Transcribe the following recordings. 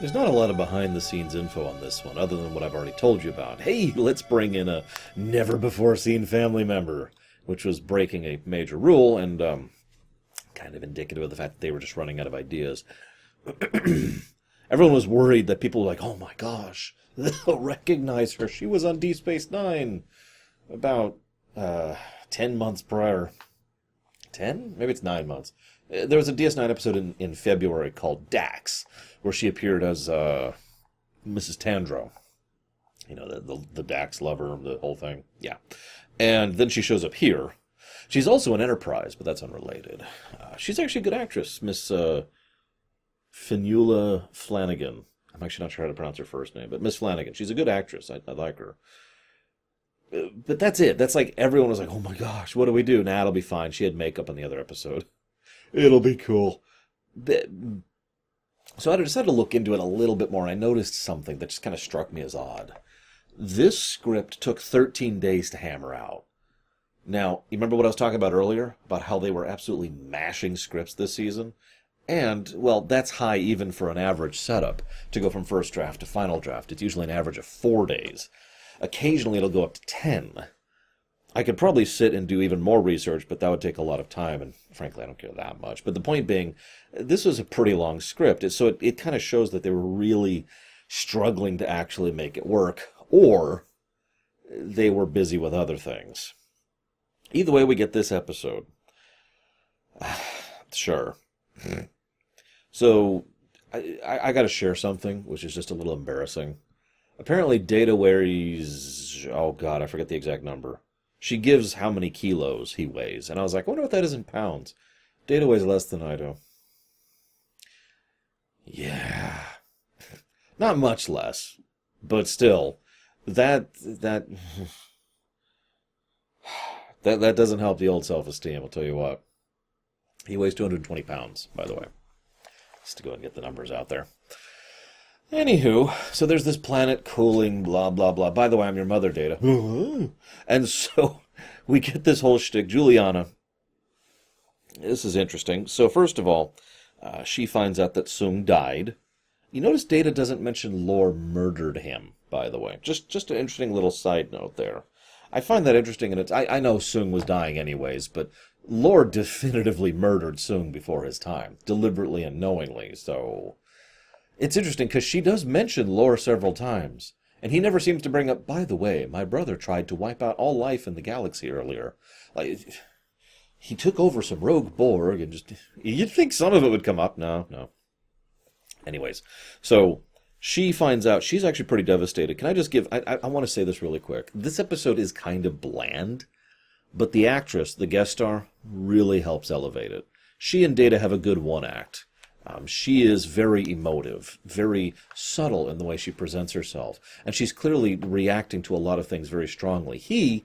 There's not a lot of behind the scenes info on this one, other than what I've already told you about. Hey, let's bring in a never before seen family member, which was breaking a major rule and um, kind of indicative of the fact that they were just running out of ideas. Everyone was worried that people were like, oh my gosh, they'll recognize her. She was on Deep Space Nine about uh, 10 months prior. 10? Maybe it's 9 months. Uh, There was a DS9 episode in, in February called Dax, where she appeared as uh, Mrs. Tandro. You know, the, the, the Dax lover, the whole thing. Yeah. And then she shows up here. She's also an Enterprise, but that's unrelated. Uh, she's actually a good actress, Miss uh, Fionnula Flanagan. I'm actually not sure how to pronounce her first name, but Miss Flanagan. She's a good actress. I, I like her. But that's it. That's like everyone was like, "Oh my gosh, what do we do?" Nah, it'll be fine. She had makeup on the other episode. It'll be cool. So I decided to look into it a little bit more. and I noticed something that just kind of struck me as odd. This script took 13 days to hammer out. Now, you remember what I was talking about earlier? About how they were absolutely mashing scripts this season? And, well, that's high even for an average setup to go from first draft to final draft. It's usually an average of four days. Occasionally it'll go up to 10. I could probably sit and do even more research, but that would take a lot of time, and frankly, I don't care that much. But the point being, this was a pretty long script, so it, it kind of shows that they were really struggling to actually make it work, or they were busy with other things. Either way, we get this episode. sure. so, I, I, I got to share something, which is just a little embarrassing. Apparently, Data weighs. Oh, God, I forget the exact number. She gives how many kilos he weighs, and I was like, I wonder what that is in pounds. Data weighs less than I do. Yeah. Not much less, but still, that that that that doesn't help the old self-esteem. I'll tell you what. He weighs 220 pounds, by the way. Just to go and get the numbers out there. Anywho, so there's this planet cooling, blah blah blah. By the way, I'm your mother, Data. and so we get this whole shtick. Juliana. This is interesting. So first of all, uh, she finds out that Soong died. You notice Data doesn't mention Lore murdered him, by the way. Just just an interesting little side note there. I find that interesting, and it's I, I know Soong was dying anyways, but Lore definitively murdered Soong before his time, deliberately and knowingly. So it's interesting because she does mention Lore several times, and he never seems to bring up. By the way, my brother tried to wipe out all life in the galaxy earlier. Like he took over some rogue Borg, and just you'd think some of it would come up. No, no. Anyways, so she finds out she's actually pretty devastated. Can I just give? I I, I want to say this really quick. This episode is kind of bland, but the actress, the guest star, really helps elevate it. She and Data have a good one act. Um, she is very emotive, very subtle in the way she presents herself, and she's clearly reacting to a lot of things very strongly. He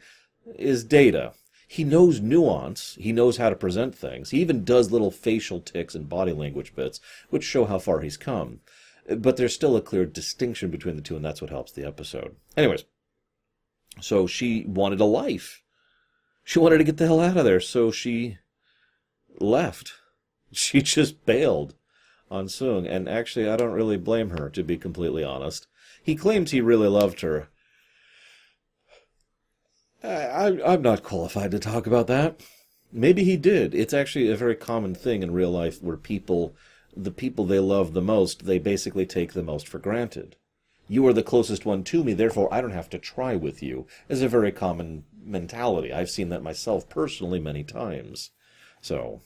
is Data. He knows nuance. He knows how to present things. He even does little facial ticks and body language bits, which show how far he's come. But there's still a clear distinction between the two, and that's what helps the episode. Anyways, so she wanted a life. She wanted to get the hell out of there, so she left. She just bailed on Soong, and actually, I don't really blame her, to be completely honest. He claims he really loved her. I, I, I'm not qualified to talk about that. Maybe he did. It's actually a very common thing in real life where people, the people they love the most, they basically take the most for granted. You are the closest one to me, therefore I don't have to try with you, is a very common mentality. I've seen that myself personally many times. So,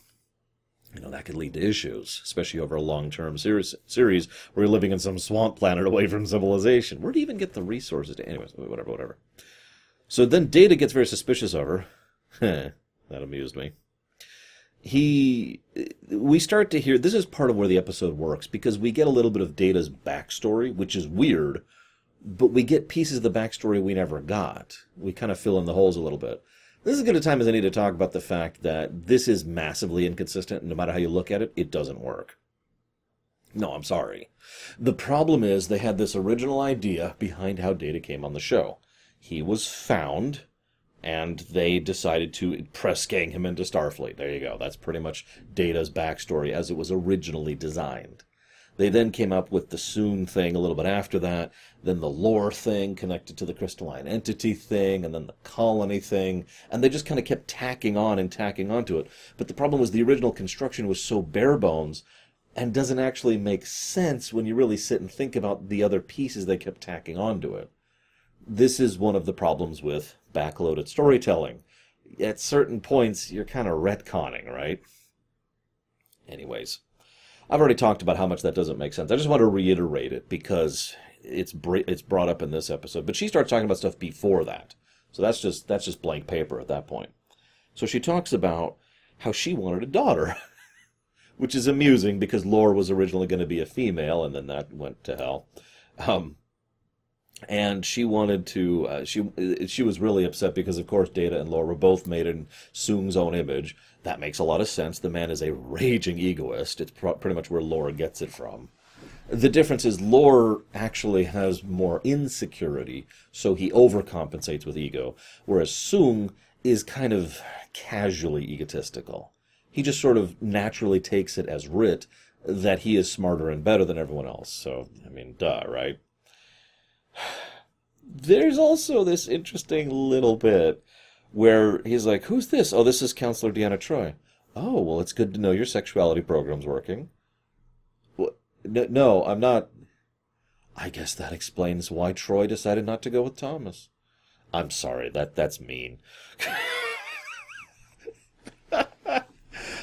you know, that could lead to issues, especially over a long-term series, series where you're living in some swamp planet away from civilization. Where do you even get the resources to... Anyways, whatever, whatever. So then Data gets very suspicious of her. that amused me. He, we start to hear, this is part of where the episode works, because we get a little bit of Data's backstory, which is weird, but we get pieces of the backstory we never got. We kind of fill in the holes a little bit. This is as good a time as any to talk about the fact that this is massively inconsistent, no matter how you look at it, it doesn't work. No, I'm sorry. The problem is they had this original idea behind how Data came on the show. He was found, and they decided to press gang him into Starfleet. There you go. That's pretty much Data's backstory as it was originally designed. They then came up with the Soong thing a little bit after that, then the lore thing connected to the crystalline entity thing, and then the colony thing, and they just kind of kept tacking on and tacking onto it. But the problem was the original construction was so bare bones and doesn't actually make sense when you really sit and think about the other pieces they kept tacking onto it. This is one of the problems with backloaded storytelling. At certain points, you're kind of retconning, right? Anyways. I've already talked about how much that doesn't make sense. I just want to reiterate it because it's it's brought up in this episode. But she starts talking about stuff before that, so that's just that's just blank paper at that point. So she talks about how she wanted a daughter, which is amusing because Lore was originally going to be a female, and then that went to hell. Um, and she wanted to. Uh, she she was really upset because, of course, Data and Lore were both made in Soong's own image, that makes a lot of sense. The man is a raging egoist. It's pretty much where Lore gets it from. The difference is Lore actually has more insecurity, so he overcompensates with ego, whereas Soong is kind of casually egotistical. He just sort of naturally takes it as writ that he is smarter and better than everyone else. So, I mean, duh, right? There's also this interesting little bit where he's like, "Who's this?" "Oh, this is Counselor Deanna Troi." "Oh, well, it's good to know your sexuality program's working." No, no, I'm not. I guess that explains why Troi decided not to go with Thomas. I'm sorry, that that's mean.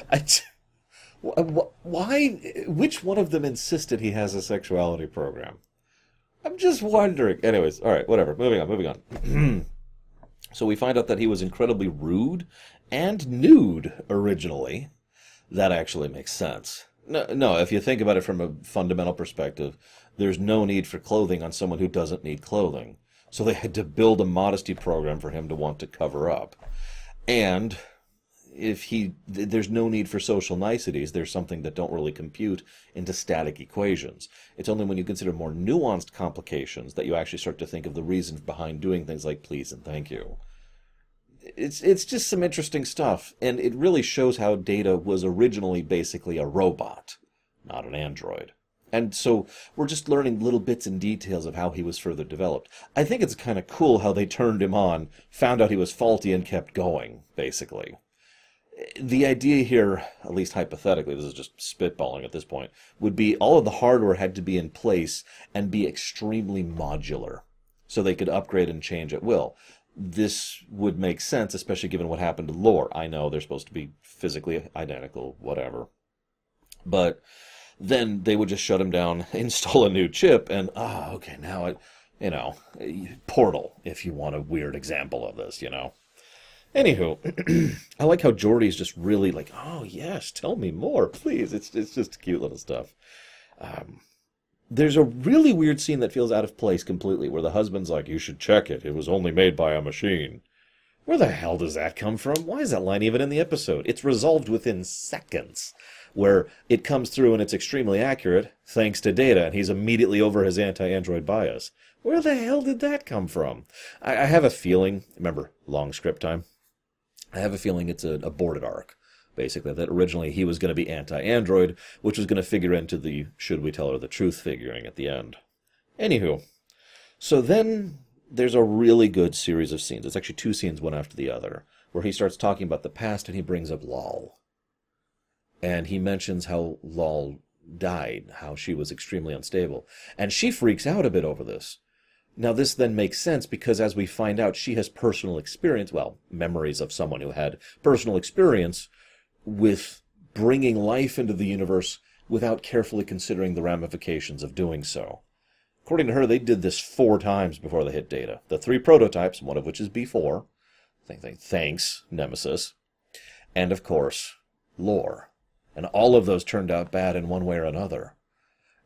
I, why? Which one of them insisted he has a sexuality program? I'm just wondering. Anyways, all right, whatever. Moving on. Moving on. So we find out that he was incredibly rude and nude originally. That actually makes sense. No, no, if you think about it from a fundamental perspective, there's no need for clothing on someone who doesn't need clothing. So they had to build a modesty program for him to want to cover up. And if he there's no need for social niceties there's something that don't really compute into static equations. It's only when you consider more nuanced complications that you actually start to think of the reasons behind doing things like please and thank you. It's it's just some interesting stuff and it really shows how data was originally basically a robot not an android. And so we're just learning little bits and details of how he was further developed. I think it's kind of cool how they turned him on, found out he was faulty, and kept going, basically the idea here, at least hypothetically, this is just spitballing at this point, would be all of the hardware had to be in place and be extremely modular so they could upgrade and change at will. This would make sense, especially given what happened to Lore. I know they're supposed to be physically identical, whatever. But then they would just shut him down, install a new chip, and, ah, oh, okay, now it, you know, Portal, if you want a weird example of this, you know. Anywho, I like how Geordi's just really like, oh yes, tell me more, please. It's it's just cute little stuff. Um, there's a really weird scene that feels out of place completely, where the husband's like, "You should check it. It was only made by a machine." Where the hell does that come from? Why is that line even in the episode? It's resolved within seconds, where it comes through and it's extremely accurate, thanks to data, and he's immediately over his anti-android bias. Where the hell did that come from? I, I have a feeling. Remember, long script time. I have a feeling it's an aborted arc, basically, that originally he was going to be anti android, which was going to figure into the should we tell her the truth figuring at the end. Anywho, so then there's a really good series of scenes. It's actually two scenes, one after the other, where he starts talking about the past and he brings up Lal. And he mentions how Lal died, how she was extremely unstable. And she freaks out a bit over this. Now, this then makes sense because as we find out, she has personal experience, well, memories of someone who had personal experience with bringing life into the universe without carefully considering the ramifications of doing so. According to her, they did this four times before they hit data. The three prototypes, one of which is B4, thanks, Nemesis, and of course, Lore. And all of those turned out bad in one way or another.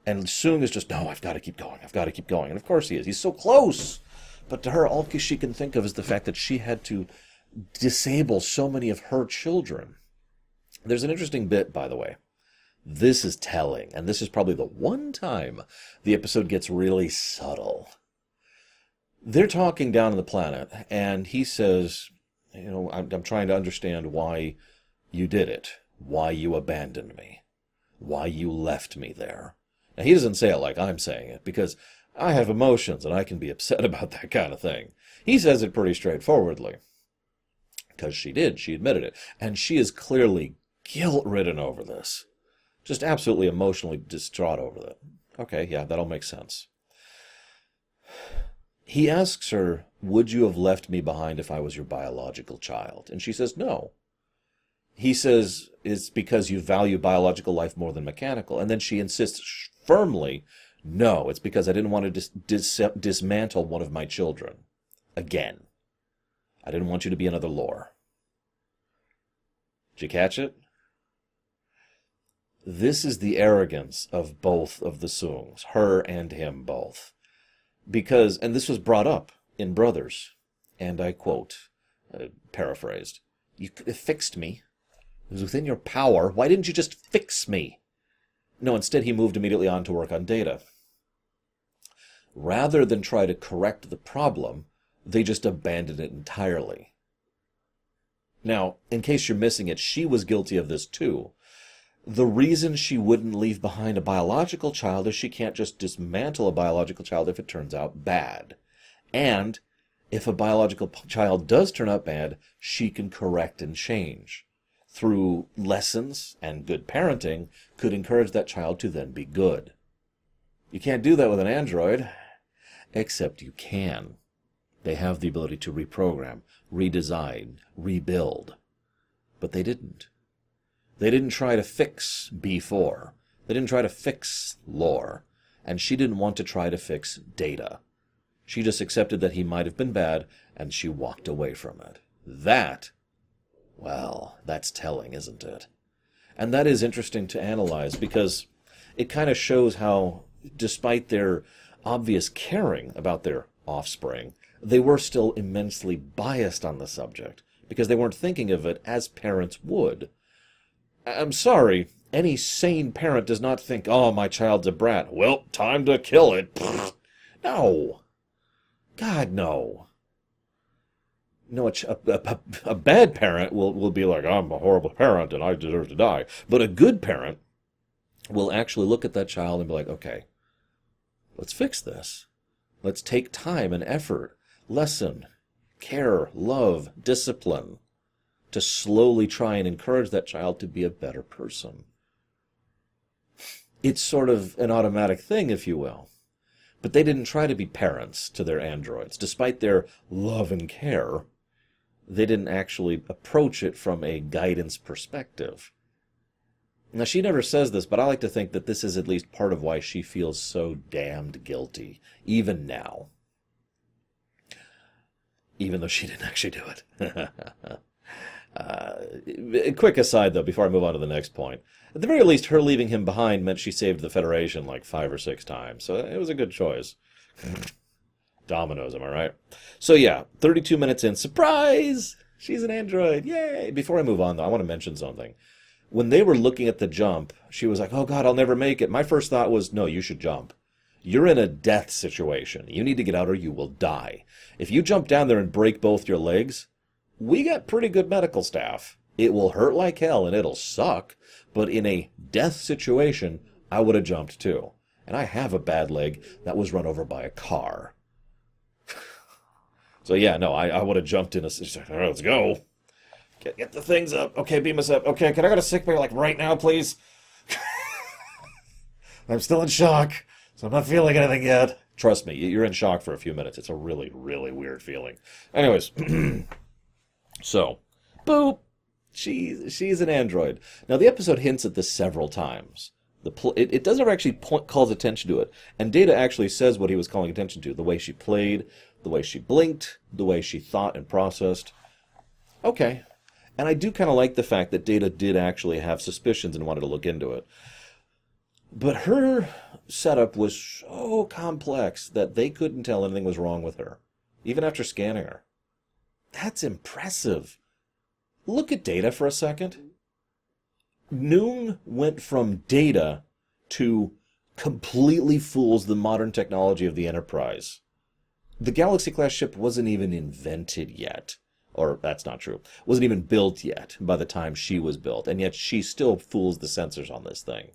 And Soong is just, no, I've got to keep going. I've got to keep going. And of course he is. He's so close. But to her, all she can think of is the fact that she had to disable so many of her children. There's an interesting bit, by the way. This is telling, and this is probably the one time the episode gets really subtle. They're talking down on the planet, and he says, You know, I'm, I'm trying to understand why you did it, why you abandoned me, why you left me there. Now, he doesn't say it like I'm saying it, because I have emotions and I can be upset about that kind of thing. He says it pretty straightforwardly. Because she did, she admitted it. And she is clearly guilt ridden over this. Just absolutely emotionally distraught over that. Okay, yeah, that'll make sense. He asks her, Would you have left me behind if I was your biological child? And she says, No. He says, It's because you value biological life more than mechanical. And then she insists firmly, No, it's because I didn't want to dis- dis- dismantle one of my children. Again. I didn't want you to be another lore. Did you catch it? This is the arrogance of both of the Soongs, her and him both. Because, and this was brought up in Brothers, and I quote, uh, paraphrased, You fixed me. It was within your power. Why didn't you just fix me? No, instead he moved immediately on to work on data. Rather than try to correct the problem, they just abandoned it entirely. Now, in case you're missing it, she was guilty of this too. The reason she wouldn't leave behind a biological child is she can't just dismantle a biological child if it turns out bad. And if a biological child does turn out bad, she can correct and change. Through lessons and good parenting, could encourage that child to then be good. You can't do that with an android, except you can. They have the ability to reprogram, redesign, rebuild. But they didn't. They didn't try to fix B4. They didn't try to fix lore. And she didn't want to try to fix data. She just accepted that he might have been bad, and she walked away from it. That, well, that's telling, isn't it? And that is interesting to analyze because it kind of shows how, despite their obvious caring about their offspring, they were still immensely biased on the subject because they weren't thinking of it as parents would. I'm sorry, any sane parent does not think, oh, my child's a brat. Well, time to kill it. No. God, no. No, a, a, a, bad parent will, will be like, I'm a horrible parent and I deserve to die. But a good parent will actually look at that child and be like, okay, let's fix this. Let's take time and effort lesson, care, love, discipline to slowly try and encourage that child to be a better person. It's sort of an automatic thing, if you will. But they didn't try to be parents to their androids. Despite their love and care, they didn't actually approach it from a guidance perspective. Now, she never says this, but I like to think that this is at least part of why she feels so damned guilty, even now even though she didn't actually do it. uh, quick aside, though, before I move on to the next point. At the very least, her leaving him behind meant she saved the Federation like five or six times, so it was a good choice. Dominoes, am I right? So yeah, 32 minutes in, surprise! She's an android, yay! Before I move on, though, I want to mention something. When they were looking at the jump, she was like, oh god, I'll never make it. My first thought was, no, you should jump. You're in a death situation. You need to get out or you will die. If you jump down there and break both your legs, we got pretty good medical staff. It will hurt like hell and it'll suck, but in a death situation, I would have jumped too. And I have a bad leg that was run over by a car. So yeah, no, I, I would have jumped in a. Right, let's go. Get, get the things up. Okay, beam us up. Okay, can I go to sick bay like right now, please? I'm still in shock. So I'm not feeling anything yet. Trust me, you're in shock for a few minutes. It's a really, really weird feeling. Anyways, so, boop. She's she's an android. Now the episode hints at this several times. The pl- it, it doesn't actually point, calls attention to it, and Data actually says what he was calling attention to: the way she played, the way she blinked, the way she thought and processed. Okay, and I do kind of like the fact that Data did actually have suspicions and wanted to look into it. But her setup was so complex that they couldn't tell anything was wrong with her, even after scanning her. That's impressive. Look at data for a second. Noon went from data to completely fools the modern technology of the Enterprise. The Galaxy class ship wasn't even invented yet. Or that's not true. Wasn't even built yet by the time she was built, and yet she still fools the sensors on this thing.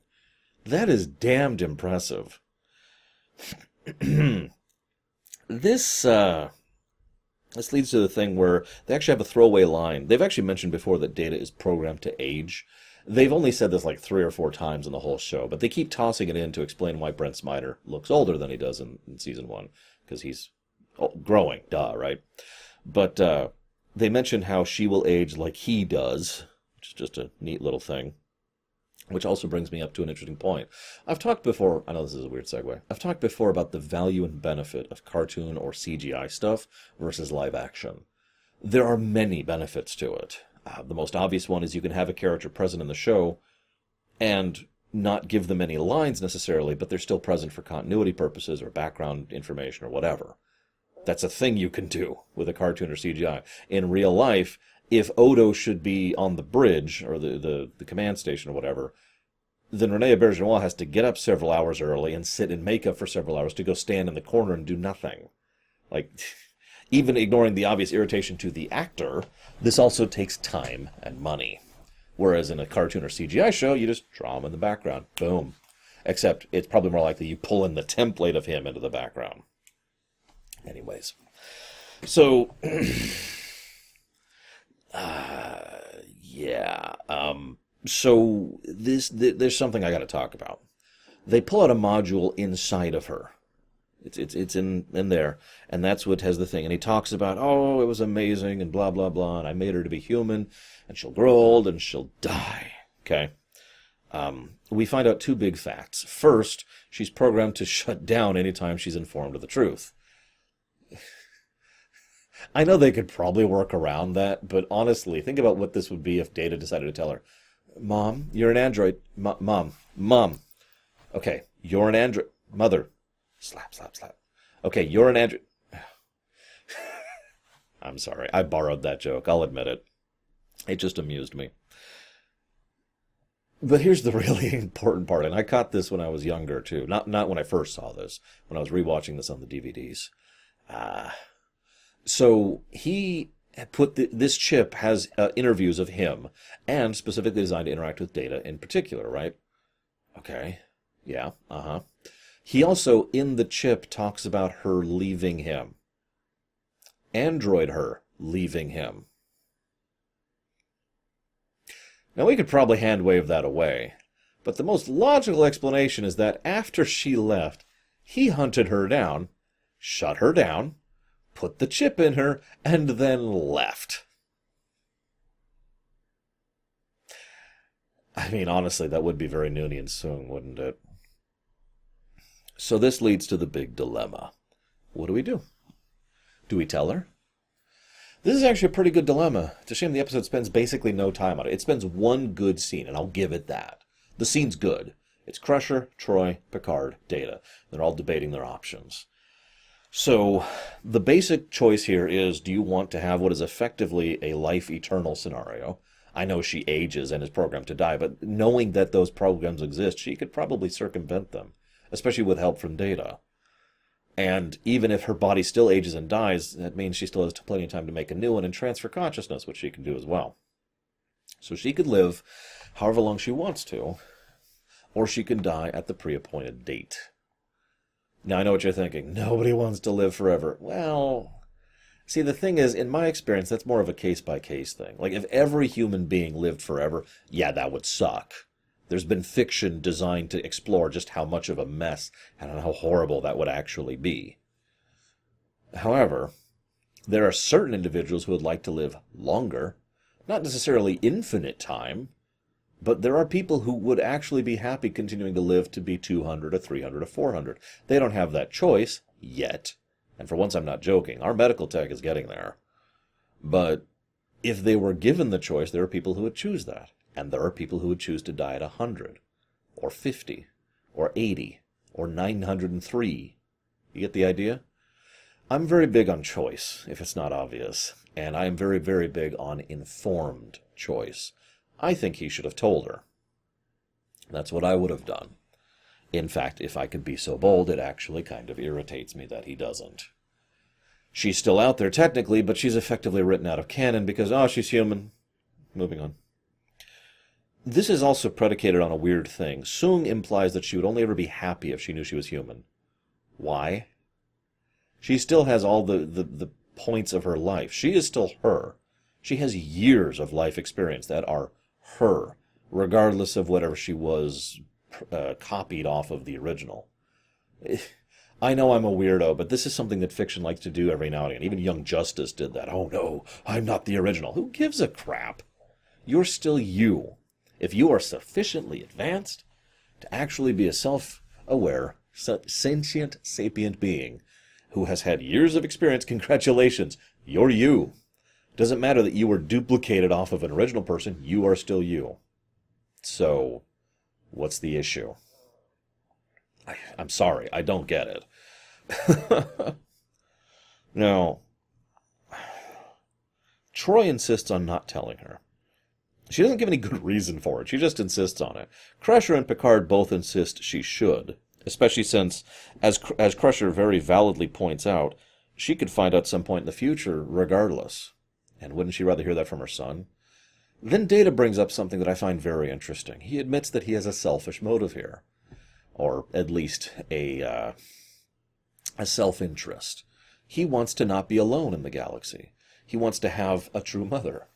That is damned impressive. this uh, this leads to the thing where they actually have a throwaway line. They've actually mentioned before that Data is programmed to age. They've only said this like three or four times in the whole show, but they keep tossing it in to explain why Brent Spiner looks older than he does in, in season one because he's growing, duh, right? But uh, they mention how she will age like he does, which is just a neat little thing. Which also brings me up to an interesting point. I've talked before, I know this is a weird segue. I've talked before about the value and benefit of cartoon or CGI stuff versus live action. There are many benefits to it. Uh, the most obvious one is you can have a character present in the show and not give them any lines necessarily, but they're still present for continuity purposes or background information or whatever. That's a thing you can do with a cartoon or CGI. In real life, if Odo should be on the bridge or the, the, the command station or whatever, then Renee Auberjonois has to get up several hours early and sit in makeup for several hours to go stand in the corner and do nothing. Like, even ignoring the obvious irritation to the actor, this also takes time and money. Whereas in a cartoon or CGI show, you just draw him in the background. Boom. Except it's probably more likely you pull in the template of him into the background. Anyways. So Uh, yeah. Um, so this th- there's something I got to talk about. They pull out a module inside of her. It's it's it's in in there, and that's what has the thing. And he talks about, oh, it was amazing, and blah blah blah. And I made her to be human, and she'll grow old, and she'll die. Okay. Um, we find out two big facts. First, she's programmed to shut down anytime she's informed of the truth. I know they could probably work around that, but honestly, think about what this would be if Data decided to tell her, Mom, you're an android. M- Mom, Mom. Okay, you're an android. Mother. Slap, slap, slap. Okay, you're an android. I'm sorry. I borrowed that joke. I'll admit it. It just amused me. But here's the really important part, and I caught this when I was younger too. Not not when I first saw this. When I was rewatching this on the DVDs. Uh, so he put the, this chip has uh, interviews of him and specifically designed to interact with data in particular, right? Okay. Yeah. Uh huh. He also, in the chip, talks about her leaving him. Android her leaving him. Now, we could probably hand wave that away, but the most logical explanation is that after she left, he hunted her down, shut her down, put the chip in her, and then left. I mean, honestly, that would be very Noonien Soong, wouldn't it? So this leads to the big dilemma. What do we do? Do we tell her? This is actually a pretty good dilemma. It's a shame the episode spends basically no time on it. It spends one good scene, and I'll give it that. The scene's good. It's Crusher, Troi, Picard, Data. They're all debating their options. So the basic choice here is do you want to have what is effectively a life eternal scenario? I know she ages and is programmed to die, but knowing that those programs exist, she could probably circumvent them, especially with help from data. And even if her body still ages and dies, that means she still has plenty of time to make a new one and transfer consciousness, which she can do as well. So she could live however long she wants to, or she can die at the pre appointed date. Now, I know what you're thinking. Nobody wants to live forever. Well, see, the thing is, in my experience, that's more of a case by case thing. Like, if every human being lived forever, yeah, that would suck. There's been fiction designed to explore just how much of a mess and how horrible that would actually be. However, there are certain individuals who would like to live longer, not necessarily infinite time, but there are people who would actually be happy continuing to live to be 200 or 300 or 400. They don't have that choice yet. And for once, I'm not joking. Our medical tech is getting there. But if they were given the choice, there are people who would choose that. And there are people who would choose to die at 100 or 50 or 80 or 903. You get the idea? I'm very big on choice, if it's not obvious. And I am very, very big on informed choice. I think he should have told her. That's what I would have done. In fact, if I could be so bold, it actually kind of irritates me that he doesn't. She's still out there technically, but she's effectively written out of canon because, oh, she's human. Moving on. This is also predicated on a weird thing. Soong implies that she would only ever be happy if she knew she was human. Why? She still has all the, the, the points of her life. She is still her. She has years of life experience that are her, regardless of whatever she was uh, copied off of the original. I know I'm a weirdo, but this is something that fiction likes to do every now and again. Even Young Justice did that. Oh no, I'm not the original. Who gives a crap? You're still you. If you are sufficiently advanced to actually be a self aware, sentient, sapient being who has had years of experience, congratulations, you're you. Doesn't matter that you were duplicated off of an original person, you are still you. So, what's the issue? I, am sorry, I don't get it. now, Troi insists on not telling her. She doesn't give any good reason for it. She just insists on it. Crusher and Picard both insist she should, especially since, as as Crusher very validly points out, she could find out some point in the future regardless. And wouldn't she rather hear that from her son? Then Data brings up something that I find very interesting. He admits that he has a selfish motive here, or at least a uh, a self-interest. He wants to not be alone in the galaxy. He wants to have a true mother.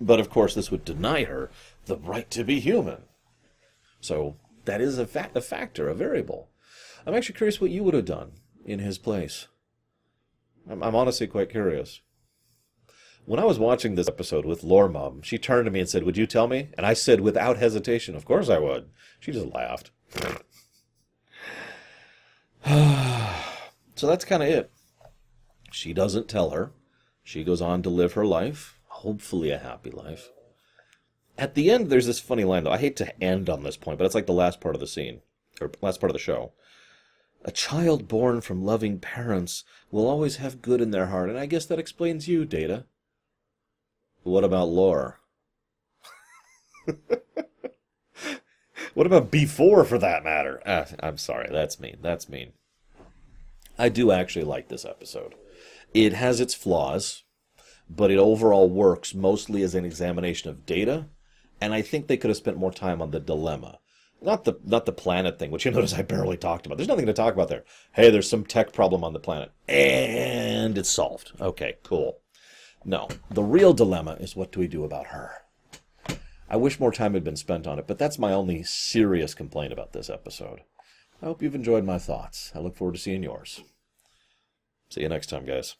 But of course, this would deny her the right to be human. So that is a, fa- a factor, a variable. I'm actually curious what you would have done in his place. I'm, I'm honestly quite curious. When I was watching this episode with Lore Mom, she turned to me and said, Would you tell me? And I said without hesitation, Of course I would. She just laughed. so that's kind of it. She doesn't tell her. She goes on to live her life hopefully a happy life. At the end, there's this funny line, though. I hate to end on this point, but it's like the last part of the scene, or last part of the show. A child born from loving parents will always have good in their heart, and I guess that explains you, Data. What about Lore? what about B4, for that matter? Ah, I'm sorry, that's mean. That's mean. I do actually like this episode. It has its flaws, but it overall works mostly as an examination of data. And I think they could have spent more time on the dilemma. Not the not the planet thing, which you notice I barely talked about. There's nothing to talk about there. Hey, there's some tech problem on the planet. And it's solved. Okay, cool. No. The real dilemma is what do we do about her? I wish more time had been spent on it, but that's my only serious complaint about this episode. I hope you've enjoyed my thoughts. I look forward to seeing yours. See you next time, guys.